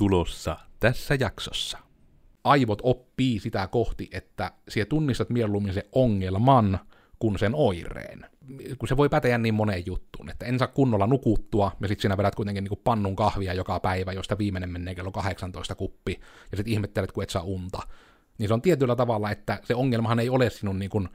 tulossa tässä jaksossa. Aivot oppii sitä kohti, että sie tunnistat mieluummin se ongelman kuin sen oireen. Kun se voi päteä niin moneen juttuun, että en saa kunnolla nukuttua, ja sitten sinä vedät kuitenkin niin pannun kahvia joka päivä, josta viimeinen menee kello 18 kuppi, ja sitten ihmettelet, kun et saa unta. Niin se on tietyllä tavalla, että se ongelmahan ei ole sinun niin kuin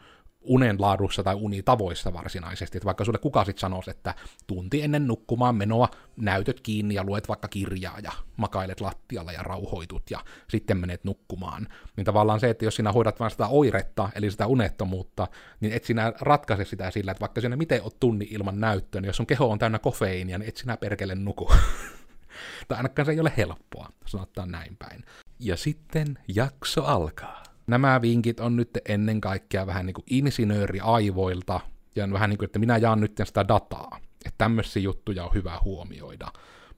unen laadussa tai unitavoissa varsinaisesti, että vaikka sulle kuka sitten sanoisi, että tunti ennen nukkumaan menoa näytöt kiinni ja luet vaikka kirjaa ja makailet lattialla ja rauhoitut ja sitten menet nukkumaan, niin tavallaan se, että jos sinä hoidat vain sitä oiretta, eli sitä unettomuutta, niin et sinä ratkaise sitä sillä, että vaikka sinä miten oot tunni ilman näyttöä, niin jos sun keho on täynnä kofeiinia, niin et sinä perkele nuku. tai ainakaan se ei ole helppoa, sanotaan näin päin. Ja sitten jakso alkaa nämä vinkit on nyt ennen kaikkea vähän niin kuin insinööriaivoilta, ja vähän niin kuin, että minä jaan nyt sitä dataa, että tämmöisiä juttuja on hyvä huomioida.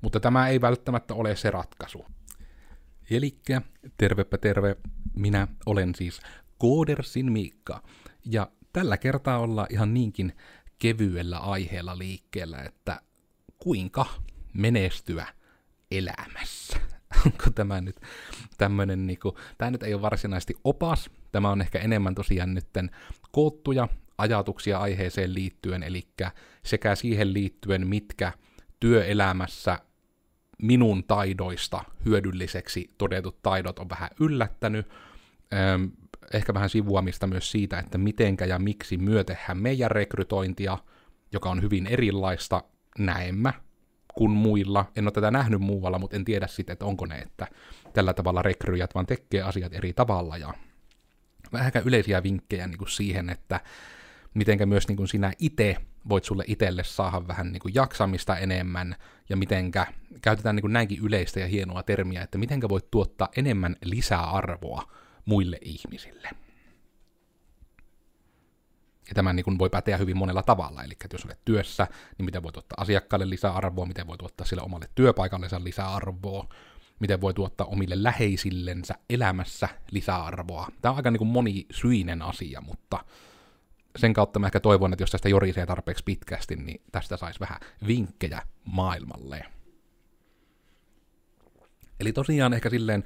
Mutta tämä ei välttämättä ole se ratkaisu. Elikkä, tervepä terve, minä olen siis Koodersin Miikka, ja tällä kertaa ollaan ihan niinkin kevyellä aiheella liikkeellä, että kuinka menestyä elämässä. onko tämä nyt tämmöinen, niinku, tämä nyt ei ole varsinaisesti opas, tämä on ehkä enemmän tosiaan nytten koottuja ajatuksia aiheeseen liittyen, eli sekä siihen liittyen, mitkä työelämässä minun taidoista hyödylliseksi todetut taidot on vähän yllättänyt, ehkä vähän sivuamista myös siitä, että mitenkä ja miksi myötehän meidän rekrytointia, joka on hyvin erilaista näemmä kuin muilla. En ole tätä nähnyt muualla, mutta en tiedä sitten, että onko ne, että tällä tavalla rekryjät vaan tekee asiat eri tavalla. Ja vähän yleisiä vinkkejä niin kuin siihen, että mitenkä myös niin kuin sinä itse voit sulle itselle saada vähän niin kuin jaksamista enemmän, ja mitenkä, käytetään niin kuin näinkin yleistä ja hienoa termiä, että mitenkä voit tuottaa enemmän lisäarvoa muille ihmisille. Ja tämä niin voi päteä hyvin monella tavalla, eli että jos olet työssä, niin miten voi tuottaa asiakkaalle lisäarvoa, miten voi tuottaa sille omalle työpaikalle lisäarvoa, miten voi tuottaa omille läheisillensä elämässä lisäarvoa. Tämä on aika niin monisyinen asia, mutta sen kautta mä ehkä toivon, että jos tästä jorisee tarpeeksi pitkästi, niin tästä saisi vähän vinkkejä maailmalle. Eli tosiaan ehkä silleen,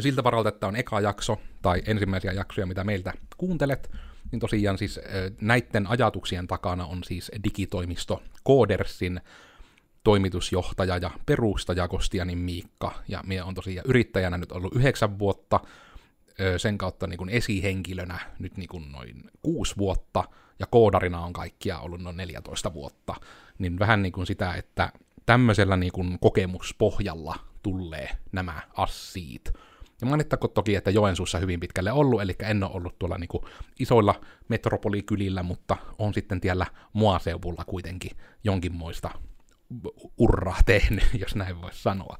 siltä varalta, että on eka jakso, tai ensimmäisiä jaksoja, mitä meiltä kuuntelet, niin tosiaan siis näiden ajatuksien takana on siis digitoimisto Codersin toimitusjohtaja ja perustaja Kostianin Miikka, ja minä on tosiaan yrittäjänä nyt ollut yhdeksän vuotta, sen kautta niin kuin esihenkilönä nyt niin kuin noin kuusi vuotta, ja koodarina on kaikkia ollut noin 14 vuotta, niin vähän niin kuin sitä, että tämmöisellä niin kuin kokemuspohjalla tulee nämä assiit, ja mainittako toki, että Joensuussa hyvin pitkälle ollut, eli en ole ollut tuolla niinku isoilla metropolikylillä, mutta on sitten tiellä muaseuvulla kuitenkin jonkinmoista urraa tehnyt, jos näin voisi sanoa.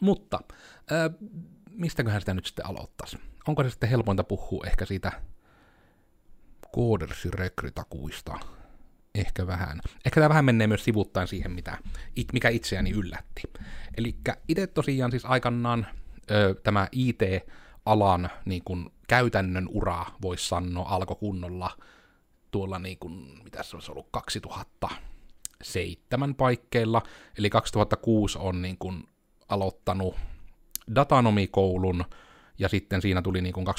Mutta äh, mistäköhän sitä nyt sitten aloittaisi? Onko se sitten helpointa puhua ehkä siitä koodersin rekrytakuista? Ehkä vähän. Ehkä tämä vähän menee myös sivuttain siihen, mitä, mikä itseäni yllätti. Eli itse tosiaan siis aikanaan ö, tämä IT-alan niin kuin, käytännön ura, voisi sanoa, alkoi kunnolla tuolla, niin kuin, mitä se olisi ollut, 2007 paikkeilla, eli 2006 on niin kuin, aloittanut datanomikoulun, ja sitten siinä tuli niin kuin 2007-2008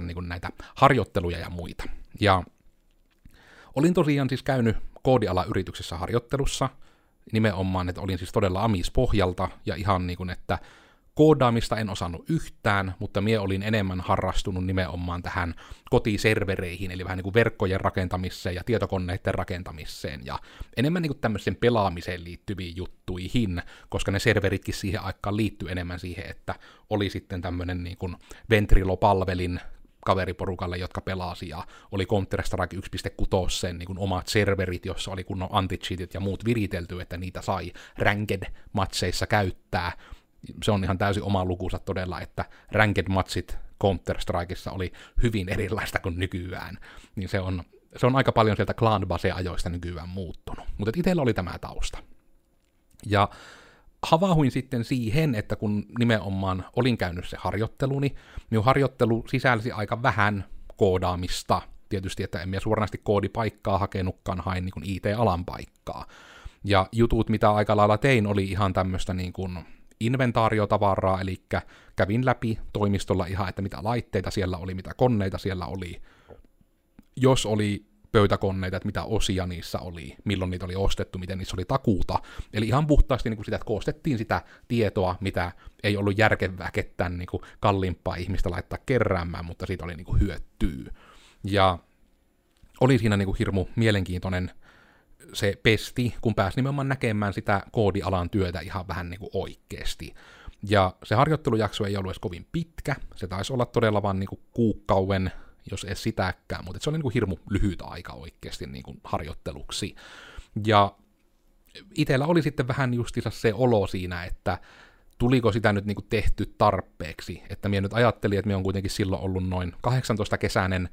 niin näitä harjoitteluja ja muita. Ja olin tosiaan siis käynyt koodialayrityksessä harjoittelussa, nimenomaan, että olin siis todella amispohjalta, ja ihan niin kuin, että Koodaamista en osannut yhtään, mutta mie olin enemmän harrastunut nimenomaan tähän kotiservereihin, eli vähän niin kuin verkkojen rakentamiseen ja tietokoneiden rakentamiseen, ja enemmän niin kuin tämmöisen pelaamiseen liittyviin juttuihin, koska ne serveritkin siihen aikaan liittyy enemmän siihen, että oli sitten tämmöinen niin kuin Ventrilo-palvelin kaveriporukalle, jotka pelasi, ja oli Counter-Strike 1.6 niin kuin omat serverit, jossa oli kunnon anti ja muut viritelty, että niitä sai ranked-matseissa käyttää, se on ihan täysin oma lukunsa todella, että ranked matchit Counter-Strikeissa oli hyvin erilaista kuin nykyään. Niin se on, se on aika paljon sieltä clan ajoista nykyään muuttunut. Mutta itsellä oli tämä tausta. Ja havahuin sitten siihen, että kun nimenomaan olin käynyt se harjoitteluni, niin harjoittelu sisälsi aika vähän koodaamista. Tietysti, että en minä suoranaisesti koodipaikkaa hakenutkaan, hain niin IT-alan paikkaa. Ja jutut, mitä aika lailla tein, oli ihan tämmöistä niin kuin inventaariotavaraa, eli kävin läpi toimistolla ihan, että mitä laitteita siellä oli, mitä koneita siellä oli, jos oli pöytäkoneita, että mitä osia niissä oli, milloin niitä oli ostettu, miten niissä oli takuuta. Eli ihan puhtaasti niin kuin sitä, että koostettiin sitä tietoa, mitä ei ollut järkevää ketään niin kuin kalliimpaa ihmistä laittaa keräämään, mutta siitä oli niin kuin hyötyä. Ja oli siinä niin kuin hirmu mielenkiintoinen se pesti, kun pääsi nimenomaan näkemään sitä koodialan työtä ihan vähän niin kuin oikeasti. Ja se harjoittelujakso ei ollut edes kovin pitkä, se taisi olla todella vain niin kuukauden jos ei sitäkään, mutta se oli niin kuin hirmu lyhyt aika oikeasti niin kuin harjoitteluksi. Ja itsellä oli sitten vähän justiinsa se olo siinä, että tuliko sitä nyt niin kuin tehty tarpeeksi, että minä nyt ajattelin, että minä on kuitenkin silloin ollut noin 18 kesäinen,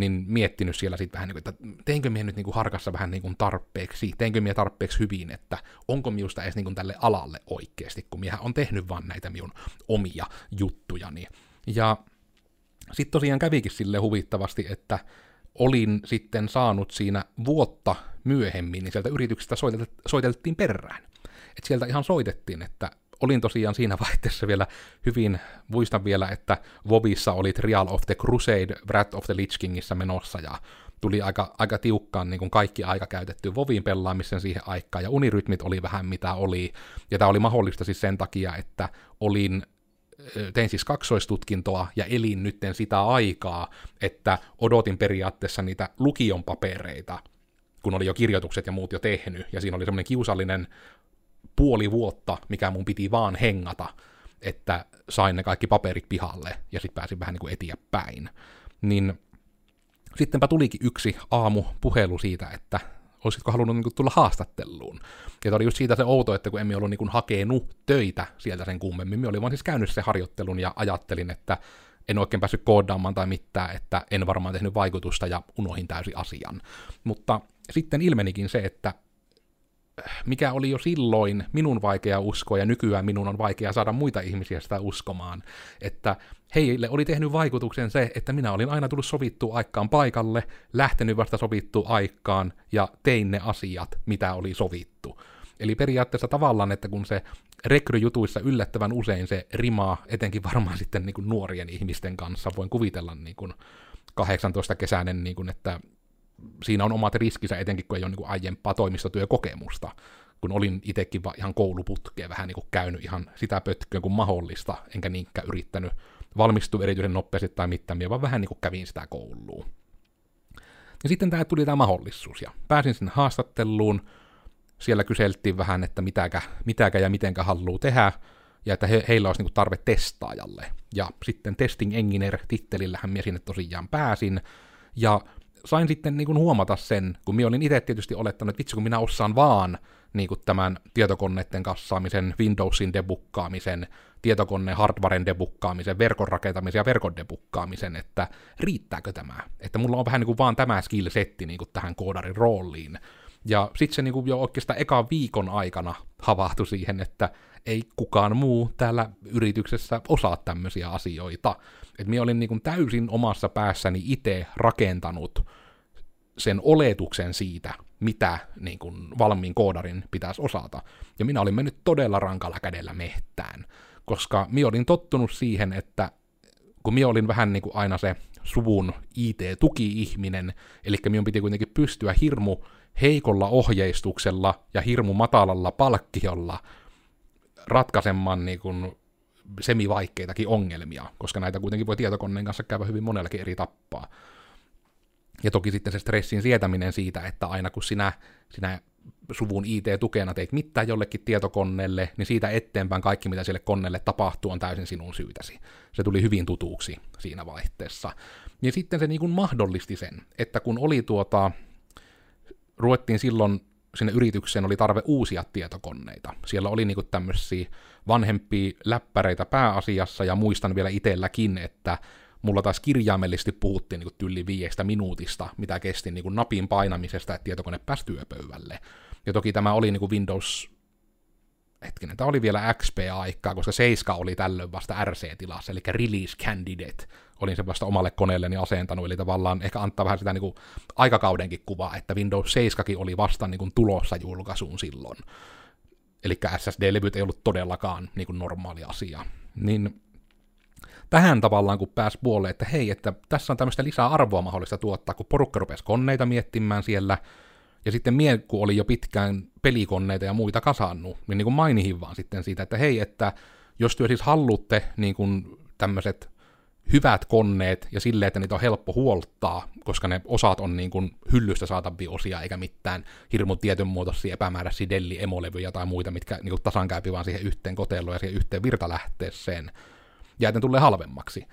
niin miettinyt siellä sitten vähän, niin kuin, että teinkö minä nyt niin kuin harkassa vähän niin tarpeeksi, teinkö minä tarpeeksi hyvin, että onko minusta edes niin tälle alalle oikeasti, kun minä on tehnyt vaan näitä minun omia juttujani. Ja sitten tosiaan kävikin sille huvittavasti, että olin sitten saanut siinä vuotta myöhemmin, niin sieltä yrityksestä soiteltiin perään. Et sieltä ihan soitettiin, että olin tosiaan siinä vaiheessa vielä hyvin, muistan vielä, että Vovissa oli Trial of the Crusade Wrath of the Lich Kingissä menossa, ja tuli aika, aika tiukkaan niin kuin kaikki aika käytetty Vovin pelaamisen siihen aikaan, ja unirytmit oli vähän mitä oli, ja tämä oli mahdollista siis sen takia, että olin tein siis kaksoistutkintoa ja elin nytten sitä aikaa, että odotin periaatteessa niitä lukion papereita, kun oli jo kirjoitukset ja muut jo tehnyt, ja siinä oli semmoinen kiusallinen puoli vuotta, mikä mun piti vaan hengata, että sain ne kaikki paperit pihalle, ja sitten pääsin vähän niin kuin eteenpäin. Niin sittenpä tulikin yksi aamu puhelu siitä, että olisitko halunnut niin kuin, tulla haastatteluun. Ja oli just siitä se outo, että kun emme ollut niin kuin, hakenut töitä sieltä sen kummemmin, me olin vaan siis käynyt se harjoittelun ja ajattelin, että en oikein päässyt koodaamaan tai mitään, että en varmaan tehnyt vaikutusta ja unohin täysin asian. Mutta sitten ilmenikin se, että mikä oli jo silloin minun vaikea uskoa, ja nykyään minun on vaikea saada muita ihmisiä sitä uskomaan, että heille oli tehnyt vaikutuksen se, että minä olin aina tullut sovittua aikaan paikalle, lähtenyt vasta sovittua aikaan, ja tein ne asiat, mitä oli sovittu. Eli periaatteessa tavallaan, että kun se rekryjutuissa yllättävän usein se rimaa, etenkin varmaan sitten niin kuin nuorien ihmisten kanssa, voin kuvitella niin kuin 18 kesäinen, niin kuin, että siinä on omat riskinsä, etenkin kun ei ole niin aiempaa toimistotyökokemusta, kun olin itsekin ihan kouluputkeen vähän niin käynyt ihan sitä pötköä kuin mahdollista, enkä niinkään yrittänyt valmistua erityisen nopeasti tai mitään, vaan vähän niin kuin kävin sitä kouluun. Ja sitten tämä tuli tämä mahdollisuus, ja pääsin sinne haastatteluun, siellä kyseltiin vähän, että mitäkä, mitäkä ja mitenkä haluaa tehdä, ja että he, heillä olisi niin tarve testaajalle. Ja sitten Testing Engineer-tittelillähän minä sinne tosiaan pääsin, ja sain sitten niin kuin huomata sen, kun minä olin itse tietysti olettanut, että vitsi kun minä osaan vaan niin kuin tämän tietokoneiden kassaamisen, Windowsin debukkaamisen, tietokoneen hardwaren debukkaamisen, verkon rakentamisen ja verkon debukkaamisen, että riittääkö tämä? Että mulla on vähän niin kuin vaan tämä skillsetti niin kuin tähän koodarin rooliin. Ja sitten se niin kuin jo oikeastaan ekan viikon aikana havahtui siihen, että ei kukaan muu täällä yrityksessä osaa tämmöisiä asioita. Että minä olin niin kuin täysin omassa päässäni itse rakentanut sen oletuksen siitä, mitä niin kuin valmiin koodarin pitäisi osata. Ja minä olin mennyt todella rankalla kädellä mehtään, koska minä olin tottunut siihen, että kun minä olin vähän niin kuin aina se suvun IT-tuki-ihminen, eli minun piti kuitenkin pystyä hirmu heikolla ohjeistuksella ja hirmu matalalla palkkiolla ratkaisemaan niin kuin semivaikeitakin ongelmia, koska näitä kuitenkin voi tietokoneen kanssa käydä hyvin monellakin eri tappaa. Ja toki sitten se stressin sietäminen siitä, että aina kun sinä, sinä suvun IT-tukena teit mitään jollekin tietokoneelle, niin siitä eteenpäin kaikki, mitä sille koneelle tapahtuu, on täysin sinun syytäsi. Se tuli hyvin tutuuksi siinä vaihteessa. Ja sitten se niin kuin mahdollisti sen, että kun oli tuota, ruvettiin silloin sinne yritykseen oli tarve uusia tietokoneita. Siellä oli niinku tämmöisiä vanhempia läppäreitä pääasiassa, ja muistan vielä itselläkin, että mulla taas kirjaimellisesti puhuttiin niin tyyli viiestä minuutista, mitä kesti niin napin painamisesta, että tietokone pääsi työpöydälle. Ja toki tämä oli niin Windows hetkinen, tämä oli vielä XP-aikaa, koska 7 oli tällöin vasta RC-tilassa, eli Release Candidate, olin se vasta omalle koneelleni asentanut, eli tavallaan ehkä antaa vähän sitä niin kuin aikakaudenkin kuvaa, että Windows 7 oli vasta niin kuin tulossa julkaisuun silloin. eli SSD-levyt ei ollut todellakaan niin kuin normaali asia. Niin tähän tavallaan kun pääsi puoleen, että hei, että tässä on tämmöistä lisää arvoa mahdollista tuottaa, kun porukka rupesi koneita miettimään siellä, ja sitten mie, kun oli jo pitkään pelikonneita ja muita kasannut, niin, niin kuin mainihin vaan sitten siitä, että hei, että jos työ siis haluatte niin kuin tämmöiset hyvät koneet ja silleen, että niitä on helppo huoltaa, koska ne osat on niin kuin hyllystä saatavia osia, eikä mitään hirmu tietyn muotoisia epämääräisiä Delli emolevyjä tai muita, mitkä niin kuin tasan käypi vaan siihen yhteen koteloon ja siihen yhteen virtalähteeseen, ja että ne tulee halvemmaksi.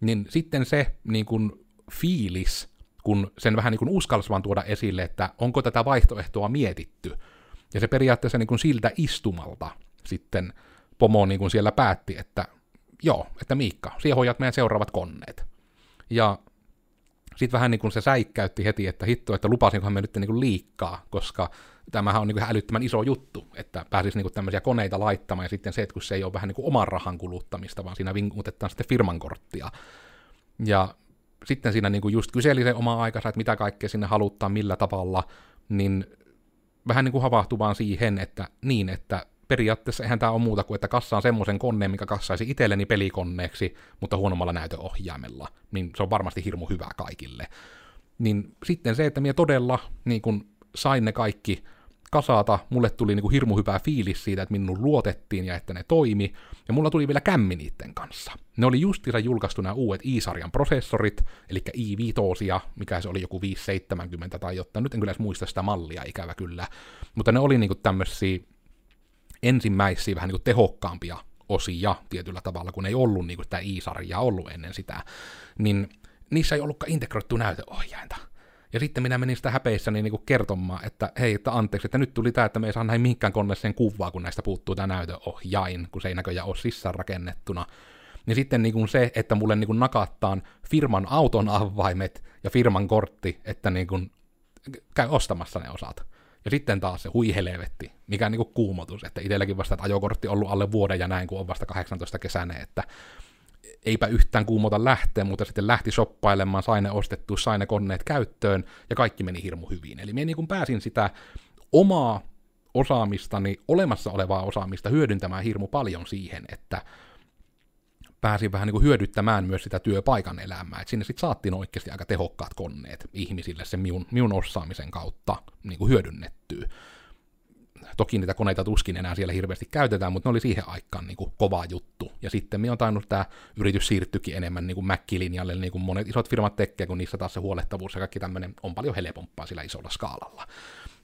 Niin sitten se niin kuin fiilis, kun sen vähän niin kuin uskalsi vaan tuoda esille, että onko tätä vaihtoehtoa mietitty, ja se periaatteessa niin kuin siltä istumalta sitten pomo niin kuin siellä päätti, että joo, että Miikka, siihen hoidat meidän seuraavat koneet. Ja sitten vähän niin kuin se säikkäytti heti, että hitto, että lupasinkohan me nyt niin kuin liikkaa, koska tämähän on niin kuin älyttömän iso juttu, että pääsisi niin kuin tämmöisiä koneita laittamaan, ja sitten se, että kun se ei ole vähän niin kuin oman rahan kuluttamista, vaan siinä vinkutetaan sitten firman korttia. Ja sitten siinä niin kuin just kyseli se oma aikansa, että mitä kaikkea sinne haluttaa, millä tavalla, niin vähän niin kuin havahtui vaan siihen, että niin, että periaatteessa eihän tämä ole muuta kuin, että kassaan semmoisen koneen, mikä kassaisi itselleni pelikonneeksi, mutta huonommalla näytöohjaimella. Niin se on varmasti hirmu hyvä kaikille. Niin sitten se, että minä todella niin kun sain ne kaikki kasata, mulle tuli niin kuin hirmu hyvä fiilis siitä, että minun luotettiin ja että ne toimi, ja mulla tuli vielä kämmi niiden kanssa. Ne oli justiinsa julkaistu nämä uudet i-sarjan prosessorit, eli i5, mikä se oli joku 570 tai jotain, nyt en kyllä edes muista sitä mallia ikävä kyllä, mutta ne oli niin kuin tämmöisiä ensimmäisiä vähän niin kuin tehokkaampia osia tietyllä tavalla, kun ei ollut niin kuin sitä i-sarjaa ollut ennen sitä, niin niissä ei ollutkaan integroittu näytöohjainta. Ja sitten minä menin sitä häpeissäni niin kuin kertomaan, että hei, että anteeksi, että nyt tuli tämä, että me ei saa näin mihinkään koneeseen kuvaa, kun näistä puuttuu tämä näytöohjain, kun se ei näköjään ole sisään rakennettuna. Niin sitten niin kuin se, että mulle niin kuin nakattaan firman auton avaimet ja firman kortti, että niin kuin käy ostamassa ne osat. Ja sitten taas se hui helvetti, mikä on niin kuin kuumotus, että itselläkin vasta että ajokortti on ollut alle vuoden ja näin, kun on vasta 18 kesänä, että eipä yhtään kuumota lähteä, mutta sitten lähti shoppailemaan, sai ne ostettua, sai ne koneet käyttöön, ja kaikki meni hirmu hyvin. Eli minä niin kuin pääsin sitä omaa osaamistani, olemassa olevaa osaamista hyödyntämään hirmu paljon siihen, että pääsin vähän niin kuin hyödyttämään myös sitä työpaikan elämää, että sinne sitten saattiin oikeasti aika tehokkaat koneet ihmisille sen minun, minun osaamisen kautta niin kuin hyödynnettyä. Toki niitä koneita tuskin enää siellä hirveästi käytetään, mutta ne oli siihen aikaan niin kuin kova juttu. Ja sitten minä on tainnut tämä yritys siirtyykin enemmän niin kuin Mac-linjalle, niin kuin monet isot firmat tekee, kun niissä taas se huolettavuus ja kaikki tämmöinen on paljon helpompaa sillä isolla skaalalla.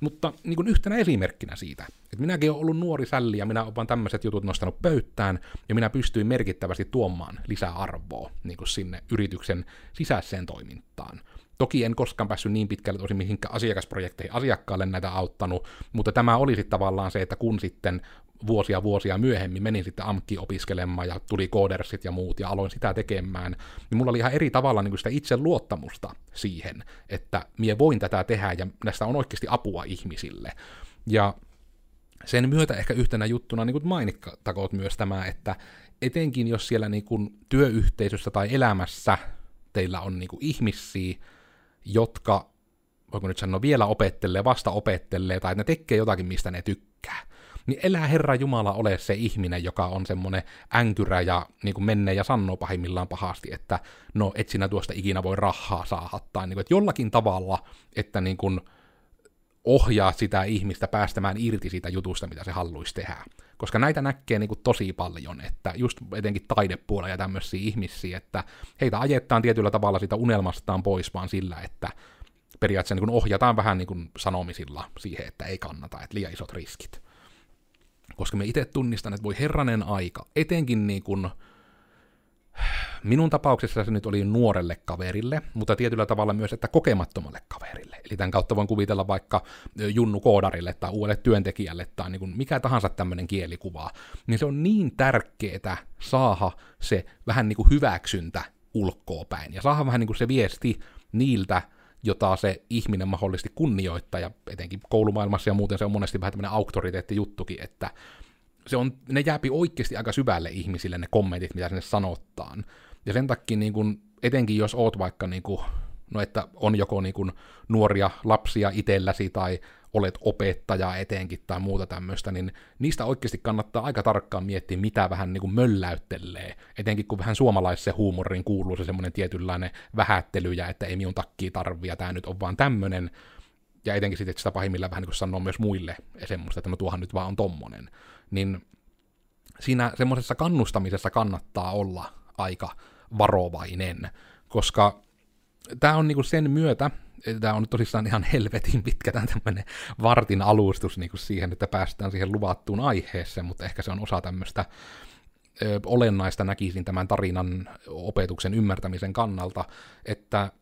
Mutta niin kuin yhtenä esimerkkinä siitä, että minäkin olen ollut nuori sälli ja minä olen vaan tämmöiset jutut nostanut pöytään ja minä pystyin merkittävästi tuomaan lisäarvoa niin kuin sinne yrityksen sisäiseen toimintaan. Toki en koskaan päässyt niin pitkälle tosi mihinkään asiakasprojekteihin asiakkaalle näitä auttanut, mutta tämä oli sitten tavallaan se, että kun sitten vuosia vuosia myöhemmin menin sitten AMKki opiskelemaan ja tuli koodersit ja muut ja aloin sitä tekemään, niin mulla oli ihan eri tavalla niin sitä itse luottamusta siihen, että mie voin tätä tehdä ja näistä on oikeasti apua ihmisille. Ja sen myötä ehkä yhtenä juttuna niin kuin mainittakoot myös tämä, että etenkin jos siellä niin kuin työyhteisössä tai elämässä teillä on niin kuin ihmisiä, jotka, voiko nyt sanoa, vielä opettelee, vasta opettelee, tai ne tekee jotakin, mistä ne tykkää, niin elää Herra Jumala ole se ihminen, joka on semmoinen änkyrä ja niin kuin menee ja sanoo pahimmillaan pahasti, että no et sinä tuosta ikinä voi rahaa saada, tai niin kuin, että jollakin tavalla, että niin kuin ohjaa sitä ihmistä päästämään irti siitä jutusta, mitä se haluaisi tehdä. Koska näitä näkee niin kuin tosi paljon, että just etenkin taidepuolella ja tämmöisiä ihmisiä, että heitä ajetaan tietyllä tavalla sitä unelmastaan pois vaan sillä, että periaatteessa niin kuin ohjataan vähän niin kuin sanomisilla siihen, että ei kannata, että liian isot riskit koska me itse tunnistan, että voi herranen aika, etenkin niin kuin, minun tapauksessa se nyt oli nuorelle kaverille, mutta tietyllä tavalla myös, että kokemattomalle kaverille. Eli tämän kautta voin kuvitella vaikka junnu koodarille tai uudelle työntekijälle tai niin kuin mikä tahansa tämmöinen kielikuva, niin se on niin tärkeää saada se vähän niin kuin hyväksyntä ulkoa päin ja saada vähän niin kuin se viesti niiltä jota se ihminen mahdollisesti kunnioittaa, ja etenkin koulumaailmassa ja muuten se on monesti vähän tämmöinen auktoriteettijuttukin, että se on, ne jääpi oikeasti aika syvälle ihmisille ne kommentit, mitä sinne sanottaan. Ja sen takia niin kun, etenkin jos oot vaikka niin kun, no että on joko niin kun nuoria lapsia itselläsi tai olet opettaja etenkin tai muuta tämmöistä, niin niistä oikeasti kannattaa aika tarkkaan miettiä, mitä vähän niin kuin mölläyttelee. Etenkin kun vähän suomalaisen huumorin kuuluu se semmoinen tietynlainen vähättely ja että ei minun takkii tarvia, tämä nyt on vaan tämmöinen. Ja etenkin sitten, sitä pahimmillaan vähän niin kuin sanoo myös muille semmoista, että no tuohan nyt vaan on tommonen. Niin siinä semmoisessa kannustamisessa kannattaa olla aika varovainen, koska tämä on niinku sen myötä, tämä on tosissaan ihan helvetin pitkä tämmöinen vartin alustus niinku siihen, että päästään siihen luvattuun aiheeseen, mutta ehkä se on osa tämmöistä olennaista näkisin tämän tarinan opetuksen ymmärtämisen kannalta, että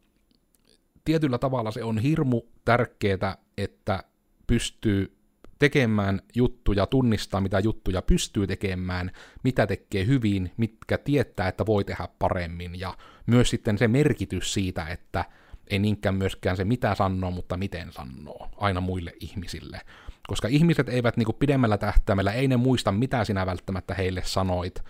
tietyllä tavalla se on hirmu tärkeää, että pystyy tekemään juttuja, tunnistaa mitä juttuja pystyy tekemään, mitä tekee hyvin, mitkä tietää, että voi tehdä paremmin, ja myös sitten se merkitys siitä, että ei niinkään myöskään se mitä sanoo, mutta miten sanoo, aina muille ihmisille. Koska ihmiset eivät niin kuin pidemmällä tähtäimellä, ei ne muista, mitä sinä välttämättä heille sanoit,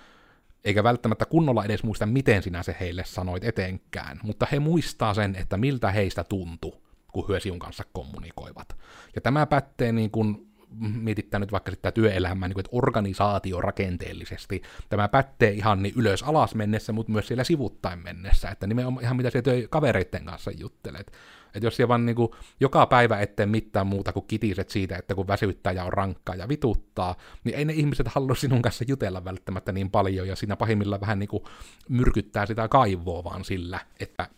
eikä välttämättä kunnolla edes muista, miten sinä se heille sanoit etenkään, mutta he muistaa sen, että miltä heistä tuntui, kun he kanssa kommunikoivat. Ja tämä pätee niin kuin mietittää nyt vaikka sitä työelämää, niin kuin, että organisaatio rakenteellisesti, tämä pätee ihan niin ylös alas mennessä, mutta myös siellä sivuttain mennessä, että nimenomaan ihan mitä se työ kavereiden kanssa juttelet. Että jos siellä vaan niin kuin, joka päivä eteen mitään muuta kuin kitiset siitä, että kun väsyttää ja on rankkaa ja vituttaa, niin ei ne ihmiset halua sinun kanssa jutella välttämättä niin paljon, ja siinä pahimmillaan vähän niin kuin myrkyttää sitä kaivoa vaan sillä, että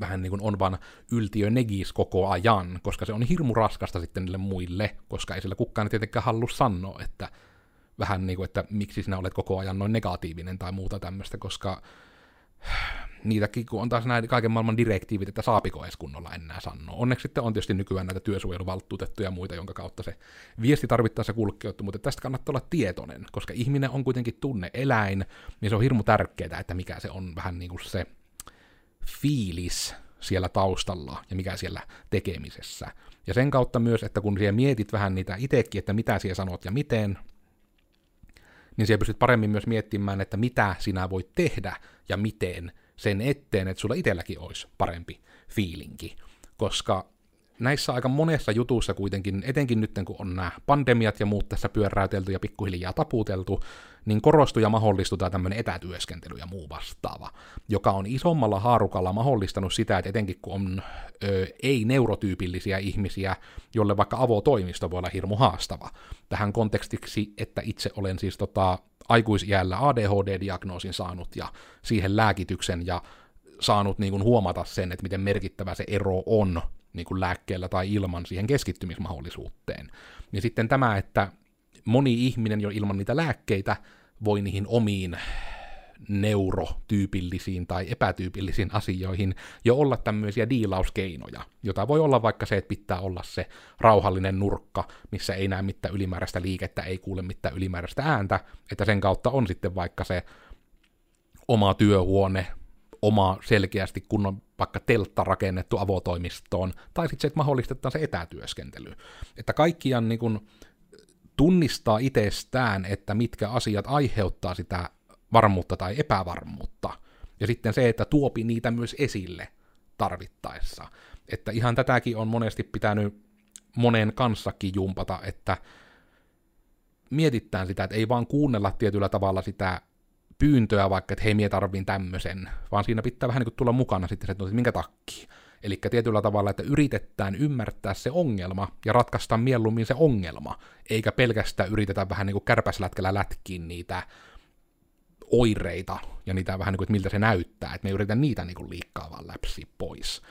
vähän niin kuin on vaan yltiö negis koko ajan, koska se on hirmu raskasta sitten niille muille, koska ei sillä kukaan tietenkään halua sanoa, että vähän niin kuin, että miksi sinä olet koko ajan noin negatiivinen tai muuta tämmöistä, koska niitäkin, kun on taas näitä kaiken maailman direktiivit, että saapiko edes kunnolla enää sanoa. Onneksi sitten on tietysti nykyään näitä työsuojeluvaltuutettuja ja muita, jonka kautta se viesti tarvittaessa kulkee, mutta tästä kannattaa olla tietoinen, koska ihminen on kuitenkin tunne eläin, niin se on hirmu tärkeää, että mikä se on vähän niin kuin se fiilis siellä taustalla ja mikä siellä tekemisessä. Ja sen kautta myös, että kun siellä mietit vähän niitä itsekin, että mitä siellä sanot ja miten, niin siellä pystyt paremmin myös miettimään, että mitä sinä voit tehdä ja miten sen eteen, että sulla itselläkin olisi parempi fiilinki. Koska näissä aika monessa jutussa kuitenkin, etenkin nyt kun on nämä pandemiat ja muut tässä pyöräytelty ja pikkuhiljaa taputeltu, niin korostuu ja mahdollistuu tämä tämmöinen etätyöskentely ja muu vastaava, joka on isommalla haarukalla mahdollistanut sitä, että etenkin kun on ei-neurotyypillisiä ihmisiä, jolle vaikka avotoimisto voi olla hirmu haastava. Tähän kontekstiksi, että itse olen siis tota, aikuisiällä ADHD-diagnoosin saanut ja siihen lääkityksen ja saanut niin kuin huomata sen, että miten merkittävä se ero on niin kuin lääkkeellä tai ilman siihen keskittymismahdollisuuteen. Niin sitten tämä, että moni ihminen jo ilman niitä lääkkeitä voi niihin omiin neurotyypillisiin tai epätyypillisiin asioihin jo olla tämmöisiä diilauskeinoja, jota voi olla vaikka se, että pitää olla se rauhallinen nurkka, missä ei näe mitään ylimääräistä liikettä, ei kuule mitään ylimääräistä ääntä, että sen kautta on sitten vaikka se oma työhuone, oma selkeästi kunnon vaikka teltta rakennettu avotoimistoon, tai sitten se, että mahdollistetaan se etätyöskentely. Että kaikkiaan niin kun tunnistaa itsestään, että mitkä asiat aiheuttaa sitä varmuutta tai epävarmuutta, ja sitten se, että tuopi niitä myös esille tarvittaessa. Että ihan tätäkin on monesti pitänyt monen kanssakin jumpata, että mietitään sitä, että ei vaan kuunnella tietyllä tavalla sitä pyyntöä vaikka, että hei, mie tarviin tämmöisen, vaan siinä pitää vähän niin kuin tulla mukana sitten se, että minkä takia. Eli tietyllä tavalla, että yritetään ymmärtää se ongelma ja ratkaista mieluummin se ongelma, eikä pelkästään yritetä vähän niin kuin kärpäslätkällä lätkiin niitä oireita ja niitä vähän niin kuin, että miltä se näyttää, että me yritetään niitä niin kuin liikkaa vaan läpsi pois.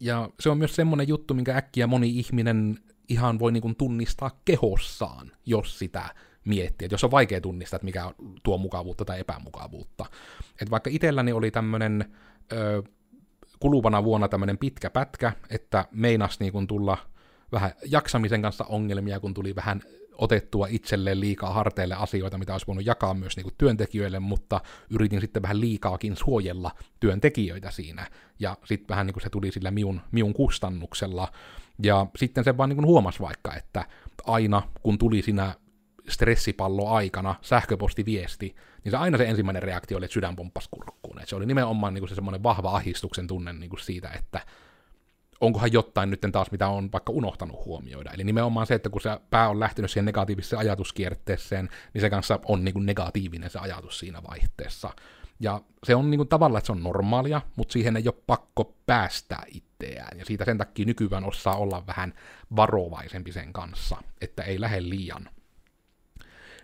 Ja se on myös semmoinen juttu, minkä äkkiä moni ihminen ihan voi niin kuin tunnistaa kehossaan, jos sitä miettiä, että jos on vaikea tunnistaa, että mikä tuo mukavuutta tai epämukavuutta. Että vaikka itselläni oli tämmöinen kuluvana vuonna tämmöinen pitkä pätkä, että meinas niin kun tulla vähän jaksamisen kanssa ongelmia, kun tuli vähän otettua itselleen liikaa harteille asioita, mitä olisi voinut jakaa myös niin kuin työntekijöille, mutta yritin sitten vähän liikaakin suojella työntekijöitä siinä, ja sitten vähän niin kuin se tuli sillä miun, miun kustannuksella, ja sitten se vaan niin kuin huomasi vaikka, että aina kun tuli siinä stressipallo aikana sähköpostiviesti, niin se aina se ensimmäinen reaktio oli, että sydän pomppasi kurkkuun. Et se oli nimenomaan niin kuin se semmoinen vahva ahistuksen tunne niin kuin siitä, että onkohan jotain nyt taas, mitä on vaikka unohtanut huomioida. Eli nimenomaan se, että kun se pää on lähtenyt siihen negatiiviseen ajatuskierteeseen, niin se kanssa on niin kuin negatiivinen se ajatus siinä vaihteessa. Ja se on niin kuin tavallaan, että se on normaalia, mutta siihen ei ole pakko päästää itseään. Ja siitä sen takia nykyään osaa olla vähän varovaisempi sen kanssa, että ei lähde liian.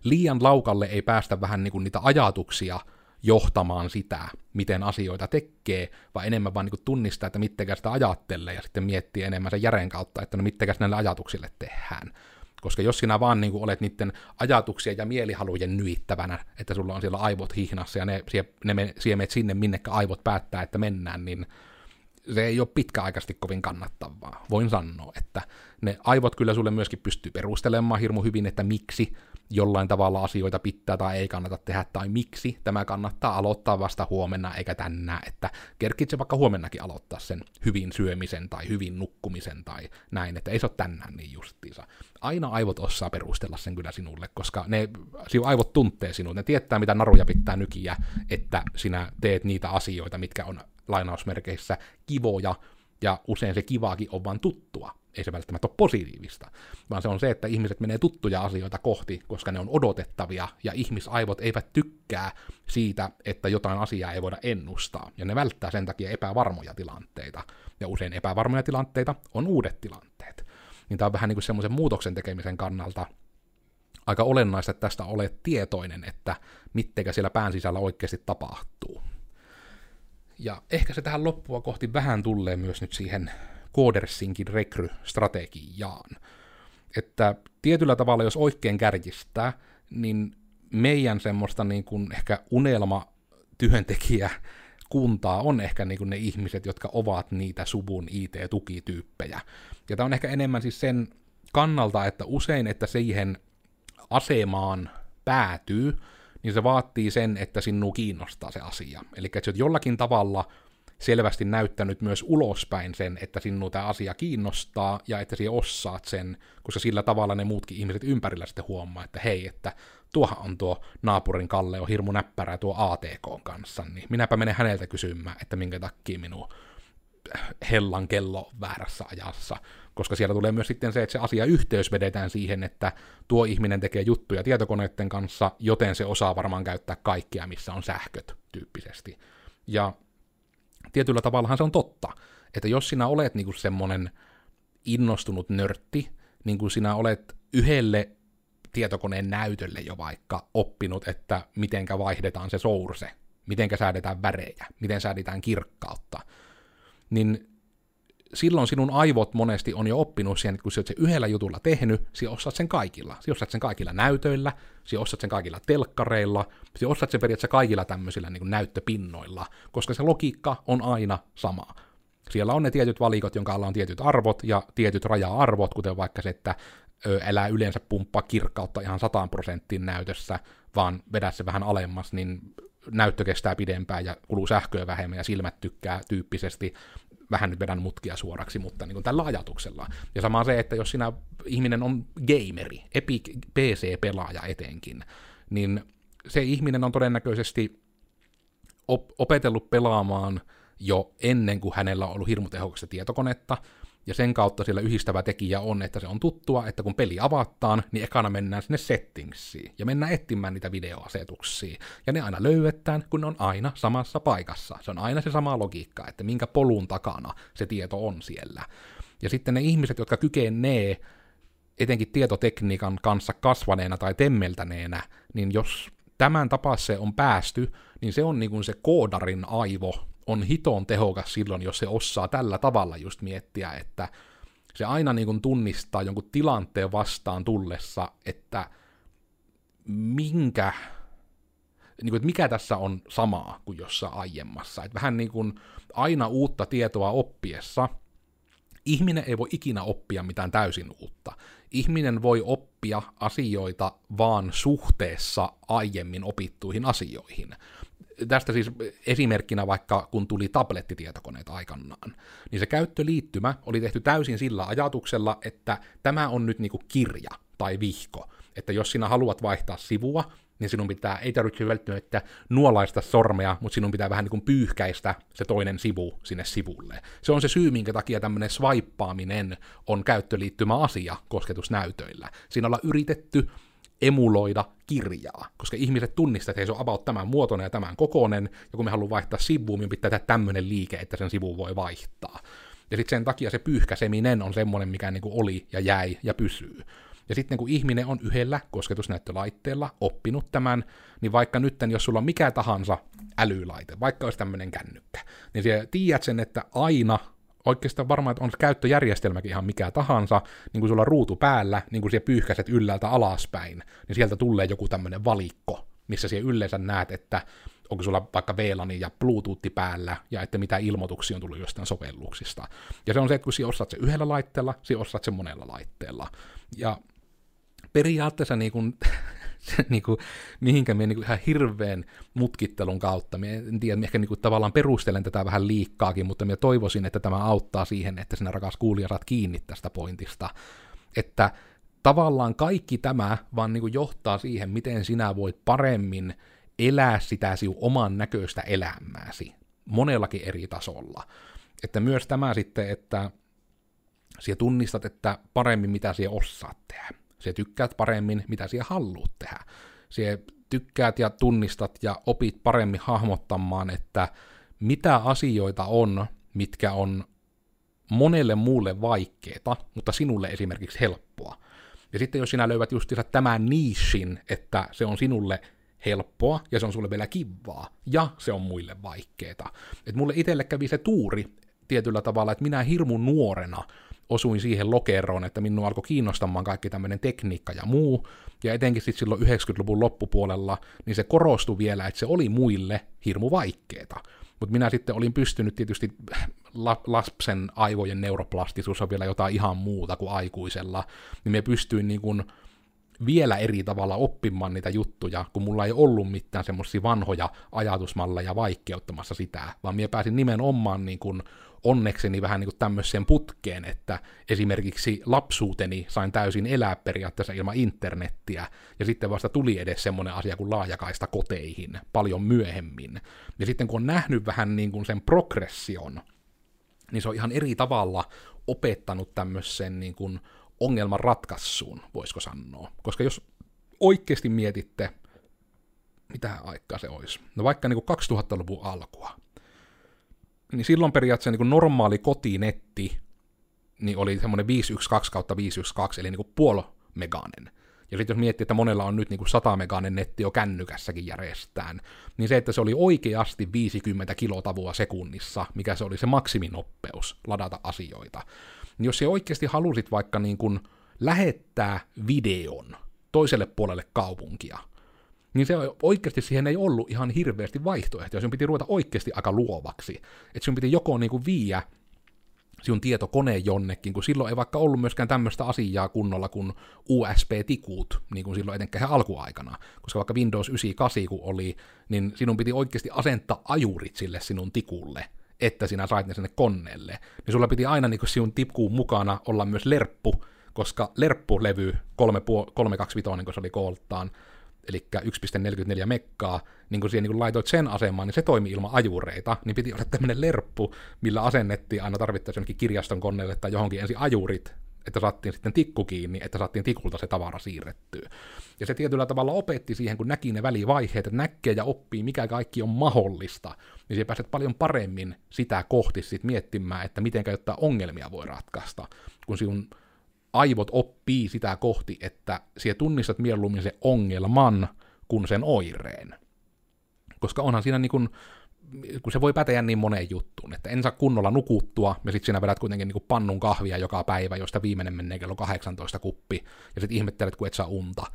Liian laukalle ei päästä vähän niin kuin niitä ajatuksia johtamaan sitä, miten asioita tekee, vaan enemmän vaan niin kuin tunnistaa, että mittekä sitä ajattelee, ja sitten miettii enemmän sen järjen kautta, että no mittekäs näille ajatuksille tehdään. Koska jos sinä vaan niin kuin olet niiden ajatuksia ja mielihalujen nyittävänä, että sulla on siellä aivot hihnassa ja ne, ne, ne siemet sinne, minnekä aivot päättää, että mennään, niin se ei ole pitkäaikaisesti kovin kannattavaa. Voin sanoa, että ne aivot kyllä sulle myöskin pystyy perustelemaan hirmu hyvin, että miksi jollain tavalla asioita pitää tai ei kannata tehdä, tai miksi tämä kannattaa aloittaa vasta huomenna eikä tänään, että kerkitse vaikka huomennakin aloittaa sen hyvin syömisen tai hyvin nukkumisen tai näin, että ei se ole tänään niin justiinsa. Aina aivot osaa perustella sen kyllä sinulle, koska ne aivot tuntee sinut, ne tietää mitä naruja pitää nykiä, että sinä teet niitä asioita, mitkä on lainausmerkeissä kivoja, ja usein se kivaakin on vain tuttua, ei se välttämättä ole positiivista, vaan se on se, että ihmiset menee tuttuja asioita kohti, koska ne on odotettavia, ja ihmisaivot eivät tykkää siitä, että jotain asiaa ei voida ennustaa, ja ne välttää sen takia epävarmoja tilanteita, ja usein epävarmoja tilanteita on uudet tilanteet. Niin tämä on vähän niin kuin semmoisen muutoksen tekemisen kannalta aika olennaista, että tästä olet tietoinen, että mittekä siellä pään sisällä oikeasti tapahtuu. Ja ehkä se tähän loppua kohti vähän tulee myös nyt siihen Codersinkin rekrystrategiaan. Että tietyllä tavalla, jos oikein kärjistää, niin meidän semmoista niin kuin ehkä unelma työntekijä kuntaa on ehkä niin kuin ne ihmiset, jotka ovat niitä suvun IT-tukityyppejä. Ja tämä on ehkä enemmän siis sen kannalta, että usein, että siihen asemaan päätyy, niin se vaatii sen, että sinua kiinnostaa se asia. Eli että jollakin tavalla selvästi näyttänyt myös ulospäin sen, että sinua tämä asia kiinnostaa ja että sinä osaat sen, koska sillä tavalla ne muutkin ihmiset ympärillä sitten huomaa, että hei, että tuohan on tuo naapurin Kalle on hirmu näppärä tuo ATK kanssa, niin minäpä menen häneltä kysymään, että minkä takia minun hellan kello väärässä ajassa, koska siellä tulee myös sitten se, että se asia yhteys vedetään siihen, että tuo ihminen tekee juttuja tietokoneiden kanssa, joten se osaa varmaan käyttää kaikkea, missä on sähköt tyyppisesti. Ja tietyllä tavallahan se on totta, että jos sinä olet niinku semmoinen innostunut nörtti, niin kuin sinä olet yhdelle tietokoneen näytölle jo vaikka oppinut, että mitenkä vaihdetaan se source, mitenkä säädetään värejä, miten säädetään kirkkautta, niin silloin sinun aivot monesti on jo oppinut siihen, että kun sä oot sen yhdellä jutulla tehnyt, sä osaat sen kaikilla. Sä osaat sen kaikilla näytöillä, sä osaat sen kaikilla telkkareilla, sä osaat sen periaatteessa kaikilla tämmöisillä niin näyttöpinnoilla, koska se logiikka on aina sama. Siellä on ne tietyt valikot, jonka alla on tietyt arvot ja tietyt raja-arvot, kuten vaikka se, että älä yleensä pumppaa kirkkautta ihan 100 prosenttiin näytössä, vaan vedä se vähän alemmas, niin näyttö kestää pidempään ja kuluu sähköä vähemmän ja silmät tykkää tyyppisesti vähän nyt vedän mutkia suoraksi, mutta niin kuin tällä ajatuksella. Ja sama se, että jos sinä ihminen on gameri, Epic PC-pelaaja etenkin, niin se ihminen on todennäköisesti op- opetellut pelaamaan jo ennen kuin hänellä on ollut hirmu tehokasta tietokonetta, ja sen kautta siellä yhdistävä tekijä on, että se on tuttua, että kun peli avataan, niin ekana mennään sinne settingsiin ja mennään etsimään niitä videoasetuksia. Ja ne aina löydetään, kun ne on aina samassa paikassa. Se on aina se sama logiikka, että minkä polun takana se tieto on siellä. Ja sitten ne ihmiset, jotka kykenee etenkin tietotekniikan kanssa kasvaneena tai temmeltäneenä, niin jos tämän tapasse on päästy, niin se on niin kuin se koodarin aivo, on hiton tehokas silloin, jos se osaa tällä tavalla just miettiä, että se aina niin kuin tunnistaa jonkun tilanteen vastaan tullessa, että minkä, niin kuin, että mikä tässä on samaa kuin jossain aiemmassa. Että vähän niin kuin aina uutta tietoa oppiessa, ihminen ei voi ikinä oppia mitään täysin uutta. Ihminen voi oppia asioita vaan suhteessa aiemmin opittuihin asioihin tästä siis esimerkkinä vaikka kun tuli tablettitietokoneet aikanaan, niin se käyttöliittymä oli tehty täysin sillä ajatuksella, että tämä on nyt niinku kirja tai vihko. että jos sinä haluat vaihtaa sivua, niin sinun pitää, ei tarvitse välttämättä nuolaista sormea, mutta sinun pitää vähän niin kuin pyyhkäistä se toinen sivu sinne sivulle. Se on se syy, minkä takia tämmöinen swipeaaminen on käyttöliittymä asia kosketusnäytöillä. Siinä ollaan yritetty emuloida kirjaa, koska ihmiset tunnistavat, että hei, se on about tämän muotoinen ja tämän kokoinen, ja kun me haluamme vaihtaa sivuun, niin pitää tehdä tämmöinen liike, että sen sivun voi vaihtaa. Ja sitten sen takia se pyyhkäseminen on semmoinen, mikä niin kuin oli ja jäi ja pysyy. Ja sitten kun ihminen on yhdellä kosketusnäyttölaitteella oppinut tämän, niin vaikka nyt, jos sulla on mikä tahansa älylaite, vaikka olisi tämmöinen kännykkä, niin tiedät sen, että aina oikeastaan varmaan, että on käyttöjärjestelmäkin ihan mikä tahansa, niin kun sulla on ruutu päällä, niin kun siellä pyyhkäset ylhäältä alaspäin, niin sieltä tulee joku tämmöinen valikko, missä siellä yleensä näet, että onko sulla vaikka VLAN ja Bluetooth päällä, ja että mitä ilmoituksia on tullut jostain sovelluksista. Ja se on se, että kun sinä osaat se yhdellä laitteella, sinä osaat se monella laitteella. Ja periaatteessa niin kuin, niin kuin, mihinkä minä niin ihan hirveän mutkittelun kautta, minä en tiedä, ehkä niin kuin tavallaan perustelen tätä vähän liikkaakin, mutta minä toivoisin, että tämä auttaa siihen, että sinä rakas kuulija saat kiinni tästä pointista, että tavallaan kaikki tämä vaan niin kuin johtaa siihen, miten sinä voit paremmin elää sitä sinun oman näköistä elämääsi monellakin eri tasolla. Että myös tämä sitten, että sinä tunnistat, että paremmin mitä sinä osaat tehdä se tykkäät paremmin, mitä siellä haluat tehdä. Se tykkäät ja tunnistat ja opit paremmin hahmottamaan, että mitä asioita on, mitkä on monelle muulle vaikeita, mutta sinulle esimerkiksi helppoa. Ja sitten jos sinä löydät just tämän niishin, että se on sinulle helppoa ja se on sulle vielä kivaa ja se on muille vaikeeta. Et mulle itselle kävi se tuuri tietyllä tavalla, että minä hirmun nuorena osuin siihen lokeroon, että minua alkoi kiinnostamaan kaikki tämmöinen tekniikka ja muu, ja etenkin sitten silloin 90-luvun loppupuolella, niin se korostui vielä, että se oli muille hirmu vaikeeta. Mutta minä sitten olin pystynyt tietysti, lapsen aivojen neuroplastisuus on vielä jotain ihan muuta kuin aikuisella, niin me pystyin niin kuin vielä eri tavalla oppimaan niitä juttuja, kun mulla ei ollut mitään semmoisia vanhoja ajatusmalleja vaikeuttamassa sitä, vaan minä pääsin nimenomaan niin kuin onnekseni vähän niin kuin tämmöiseen putkeen, että esimerkiksi lapsuuteni sain täysin elää periaatteessa ilman internettiä, ja sitten vasta tuli edes semmoinen asia kuin laajakaista koteihin paljon myöhemmin. Ja sitten kun on nähnyt vähän niin kuin sen progression, niin se on ihan eri tavalla opettanut tämmöisen niin kuin ongelman ratkaisuun, voisiko sanoa. Koska jos oikeasti mietitte, mitä aikaa se olisi, no vaikka niin kuin 2000-luvun alkua, niin silloin periaatteessa niin kuin normaali kotinetti niin oli semmoinen 512 kautta 512, eli niin kuin puolo meganen. Ja sitten jos miettii, että monella on nyt niin kuin 100 meganen netti jo kännykässäkin järjestään, niin se, että se oli oikeasti 50 kilotavua sekunnissa, mikä se oli se maksiminoppeus ladata asioita. Niin jos se oikeasti halusit vaikka niin kuin lähettää videon toiselle puolelle kaupunkia, niin se oikeasti siihen ei ollut ihan hirveästi vaihtoehtoja. Sinun piti ruveta oikeasti aika luovaksi. Että sinun piti joko niin kuin viiä sinun tietokone jonnekin, kun silloin ei vaikka ollut myöskään tämmöistä asiaa kunnolla kuin USB-tikut, niin kuin silloin etenkään alkuaikana. Koska vaikka Windows 98 kun oli, niin sinun piti oikeasti asentaa ajurit sille sinun tikulle, että sinä sait ne sinne koneelle. Niin sulla piti aina niin sinun tikkuun mukana olla myös lerppu, koska lerppulevy 325, niin kuin se oli kooltaan, eli 1.44 mekkaa, niin kun siihen niin kun laitoit sen asemaan, niin se toimi ilman ajureita, niin piti olla tämmöinen lerppu, millä asennettiin aina tarvittaisiin jonnekin kirjaston koneelle tai johonkin ensin ajurit, että saatiin sitten tikku kiinni, että saatiin tikulta se tavara siirrettyä. Ja se tietyllä tavalla opetti siihen, kun näki ne välivaiheet, että näkee ja oppii, mikä kaikki on mahdollista, niin se pääset paljon paremmin sitä kohti sit miettimään, että miten jotain ongelmia voi ratkaista, kun sinun aivot oppii sitä kohti, että siellä tunnistat mieluummin se ongelman kuin sen oireen. Koska onhan siinä niin kuin, kun se voi päteä niin moneen juttuun, että en saa kunnolla nukuttua, ja sitten sinä vedät kuitenkin niin pannun kahvia joka päivä, josta viimeinen menee kello 18 kuppi, ja sitten ihmettelet, kun et saa unta.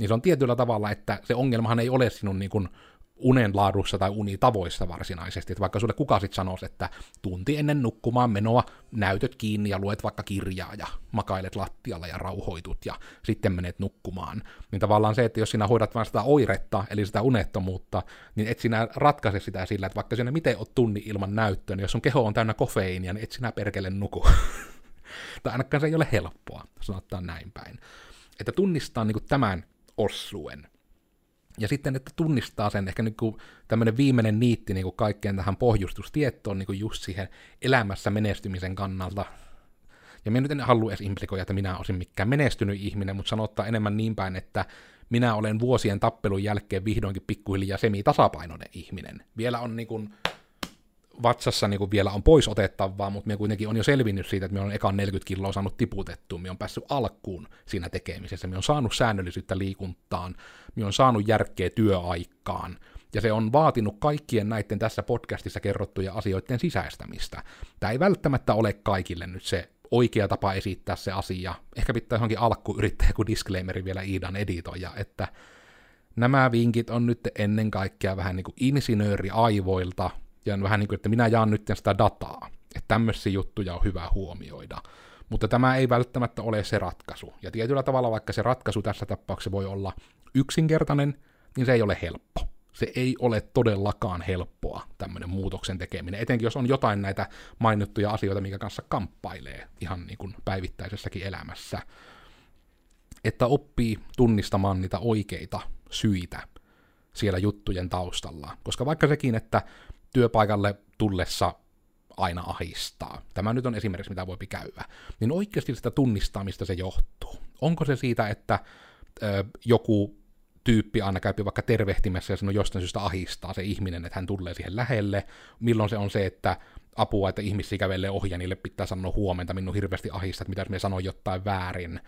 Niin se on tietyllä tavalla, että se ongelmahan ei ole sinun niin kuin unen laadussa tai unitavoissa varsinaisesti. Että vaikka sulle kuka sitten sanoisi, että tunti ennen nukkumaan menoa näytöt kiinni ja luet vaikka kirjaa ja makailet lattialla ja rauhoitut ja sitten menet nukkumaan. Niin tavallaan se, että jos sinä hoidat vain sitä oiretta, eli sitä unettomuutta, niin et sinä ratkaise sitä sillä, että vaikka sinä miten oot tunni ilman näyttöä, niin jos sun keho on täynnä kofeiinia, niin et sinä perkele nuku. tai ainakaan se ei ole helppoa, sanotaan näin päin. Että tunnistaa niin tämän ossuen. Ja sitten, että tunnistaa sen ehkä niin kuin tämmöinen viimeinen niitti niin kuin kaikkeen tähän pohjustustietoon niin kuin just siihen elämässä menestymisen kannalta. Ja minä nyt en halua edes implikoida, että minä olisin mikään menestynyt ihminen, mutta sanottaa enemmän niin päin, että minä olen vuosien tappelun jälkeen vihdoinkin pikkuhiljaa semi-tasapainoinen ihminen. Vielä on niin kuin vatsassa niin kuin vielä on pois otettavaa, mutta me kuitenkin on jo selvinnyt siitä, että me on ekan 40 kiloa saanut tiputettua, me on päässyt alkuun siinä tekemisessä, me on saanut säännöllisyyttä liikuntaan, me on saanut järkeä työaikaan, ja se on vaatinut kaikkien näiden tässä podcastissa kerrottuja asioiden sisäistämistä. Tämä ei välttämättä ole kaikille nyt se oikea tapa esittää se asia. Ehkä pitää johonkin alku yrittää joku disclaimeri vielä Iidan editoja, että nämä vinkit on nyt ennen kaikkea vähän niin kuin insinööriaivoilta, ja vähän niin kuin, että minä jaan nyt sitä dataa, että tämmöisiä juttuja on hyvä huomioida. Mutta tämä ei välttämättä ole se ratkaisu. Ja tietyllä tavalla, vaikka se ratkaisu tässä tapauksessa voi olla yksinkertainen, niin se ei ole helppo. Se ei ole todellakaan helppoa, tämmöinen muutoksen tekeminen, etenkin jos on jotain näitä mainittuja asioita, mikä kanssa kamppailee ihan niin kuin päivittäisessäkin elämässä. Että oppii tunnistamaan niitä oikeita syitä siellä juttujen taustalla. Koska vaikka sekin, että työpaikalle tullessa aina ahistaa. Tämä nyt on esimerkiksi, mitä voi käydä. Niin oikeasti sitä tunnistaa, mistä se johtuu. Onko se siitä, että ö, joku tyyppi aina käypi vaikka tervehtimässä ja sanoo jostain syystä ahistaa se ihminen, että hän tulee siihen lähelle. Milloin se on se, että apua, että ihmisiä kävelee ohi ja niille pitää sanoa huomenta, minun hirveästi ahistaa, että mitä me sanoo jotain väärin.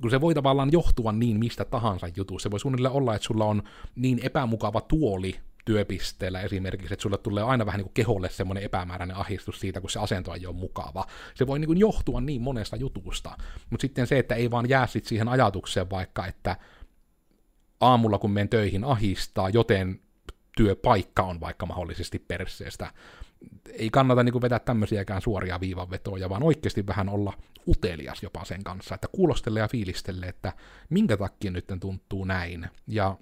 Kun se voi tavallaan johtua niin mistä tahansa jutussa. Se voi suunnilleen olla, että sulla on niin epämukava tuoli työpisteellä esimerkiksi, että sulle tulee aina vähän niin kuin keholle semmoinen epämääräinen ahdistus siitä, kun se asento ei ole mukava. Se voi niin kuin johtua niin monesta jutusta, mutta sitten se, että ei vaan jää sit siihen ajatukseen vaikka, että aamulla kun menen töihin ahistaa, joten työpaikka on vaikka mahdollisesti perseestä. Ei kannata niin kuin vetää tämmöisiäkään suoria viivanvetoja, vaan oikeasti vähän olla utelias jopa sen kanssa, että kuulostelee ja fiilistelee, että minkä takia nyt tuntuu näin. Ja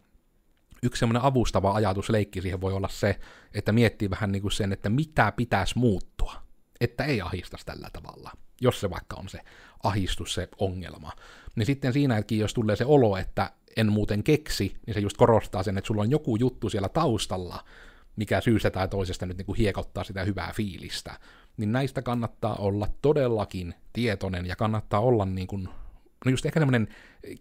yksi semmoinen avustava ajatusleikki siihen voi olla se, että miettii vähän niin kuin sen, että mitä pitäisi muuttua, että ei ahistaisi tällä tavalla, jos se vaikka on se ahistus, se ongelma. Niin sitten siinäkin, jos tulee se olo, että en muuten keksi, niin se just korostaa sen, että sulla on joku juttu siellä taustalla, mikä syystä tai toisesta nyt niin kuin hiekottaa sitä hyvää fiilistä. Niin näistä kannattaa olla todellakin tietoinen ja kannattaa olla niin kuin no just ehkä semmoinen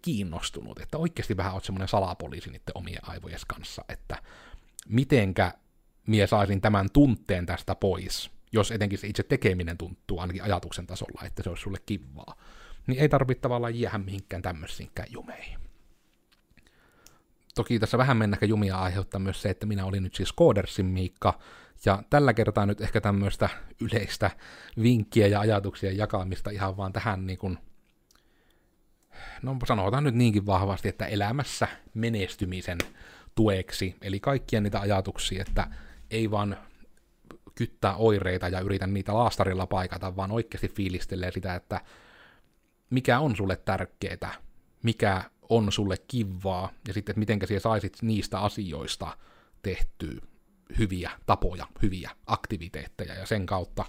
kiinnostunut, että oikeasti vähän oot semmoinen salapoliisi niiden omien aivojen kanssa, että mitenkä mie saisin tämän tunteen tästä pois, jos etenkin se itse tekeminen tuntuu ainakin ajatuksen tasolla, että se olisi sulle kivaa. Niin ei tarvitse tavallaan jäädä mihinkään tämmöisiinkään jumeihin. Toki tässä vähän mennäkä jumia aiheuttaa myös se, että minä olin nyt siis Koodersin Miikka, ja tällä kertaa nyt ehkä tämmöistä yleistä vinkkiä ja ajatuksia jakamista ihan vaan tähän niin kuin no sanotaan nyt niinkin vahvasti, että elämässä menestymisen tueksi, eli kaikkien niitä ajatuksia, että ei vaan kyttää oireita ja yritä niitä laastarilla paikata, vaan oikeasti fiilistelee sitä, että mikä on sulle tärkeää, mikä on sulle kivaa, ja sitten, että miten siellä saisit niistä asioista tehtyä hyviä tapoja, hyviä aktiviteetteja, ja sen kautta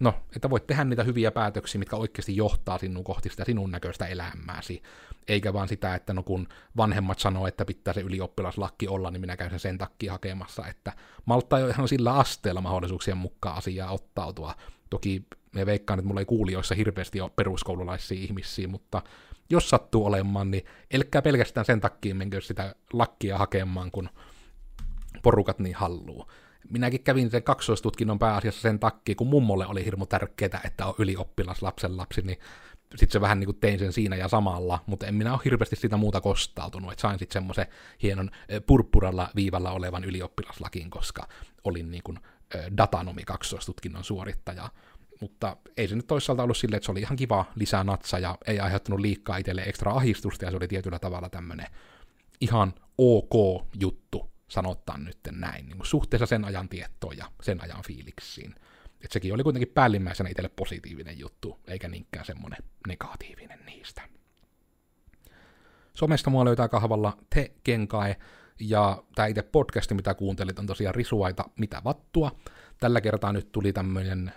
no, että voit tehdä niitä hyviä päätöksiä, mitkä oikeasti johtaa sinun kohti sitä sinun näköistä elämääsi, eikä vaan sitä, että no kun vanhemmat sanoo, että pitää se ylioppilaslakki olla, niin minä käyn sen sen takia hakemassa, että malta jo ihan sillä asteella mahdollisuuksien mukaan asiaa ottautua. Toki me veikkaan, että mulla ei kuulijoissa hirveästi ole peruskoululaisia ihmisiä, mutta jos sattuu olemaan, niin elkkää pelkästään sen takia menkö sitä lakkia hakemaan, kun porukat niin halluu minäkin kävin sen kaksoistutkinnon pääasiassa sen takia, kun mummolle oli hirmu tärkeää, että on ylioppilas lapsen lapsi, niin sitten se vähän niin kuin tein sen siinä ja samalla, mutta en minä ole hirveästi sitä muuta kostautunut, että sain sitten semmoisen hienon purppuralla viivalla olevan ylioppilaslakin, koska olin niin kuin datanomi kaksoistutkinnon suorittaja. Mutta ei se nyt toisaalta ollut silleen, että se oli ihan kiva lisää natsa ja ei aiheuttanut liikaa itselle ekstra ahistusta ja se oli tietyllä tavalla tämmöinen ihan ok juttu sanotaan nyt näin, niin suhteessa sen ajan tietoon ja sen ajan fiiliksiin. Et sekin oli kuitenkin päällimmäisenä itselle positiivinen juttu, eikä niinkään semmoinen negatiivinen niistä. Somesta mua löytää kahvalla Te Kenkae, ja tämä itse podcasti, mitä kuuntelit, on tosiaan risuaita mitä vattua. Tällä kertaa nyt tuli tämmöinen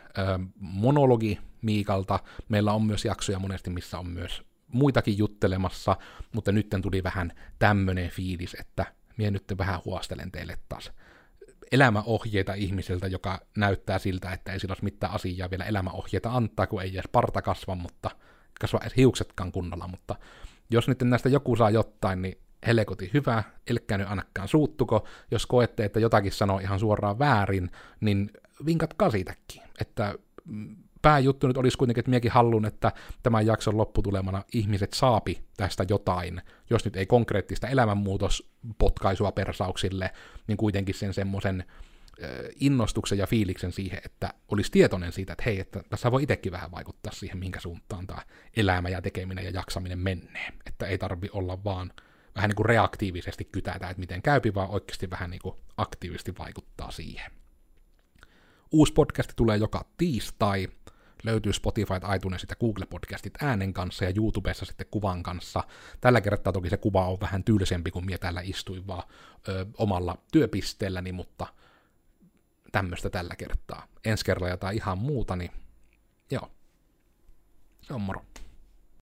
monologi Miikalta. Meillä on myös jaksoja monesti, missä on myös muitakin juttelemassa, mutta nyt tuli vähän tämmönen fiilis, että minä nyt vähän huostelen teille taas. Elämäohjeita ihmiseltä, joka näyttää siltä, että ei sillä olisi mitään asiaa vielä elämäohjeita antaa, kun ei edes parta kasva, mutta kasva edes hiuksetkaan kunnolla, mutta jos nyt näistä joku saa jotain, niin helekoti hyvä, elkää nyt ainakaan suuttuko, jos koette, että jotakin sanoo ihan suoraan väärin, niin vinkatkaa siitäkin, että mm, pääjuttu nyt olisi kuitenkin, että miekin hallun, että tämän jakson lopputulemana ihmiset saapi tästä jotain, jos nyt ei konkreettista elämänmuutospotkaisua persauksille, niin kuitenkin sen semmoisen innostuksen ja fiiliksen siihen, että olisi tietoinen siitä, että hei, että tässä voi itsekin vähän vaikuttaa siihen, minkä suuntaan tämä elämä ja tekeminen ja jaksaminen menee. Että ei tarvi olla vaan vähän niin kuin reaktiivisesti kytätä, että miten käypi, vaan oikeasti vähän niin kuin aktiivisesti vaikuttaa siihen. Uusi podcasti tulee joka tiistai, löytyy Spotify, iTunes ja Google Podcastit äänen kanssa ja YouTubessa sitten kuvan kanssa. Tällä kertaa toki se kuva on vähän tylsempi, kuin minä täällä istuin vaan ö, omalla työpisteelläni, mutta tämmöistä tällä kertaa. Ensi kerralla jotain ihan muuta, niin joo. Se on moro.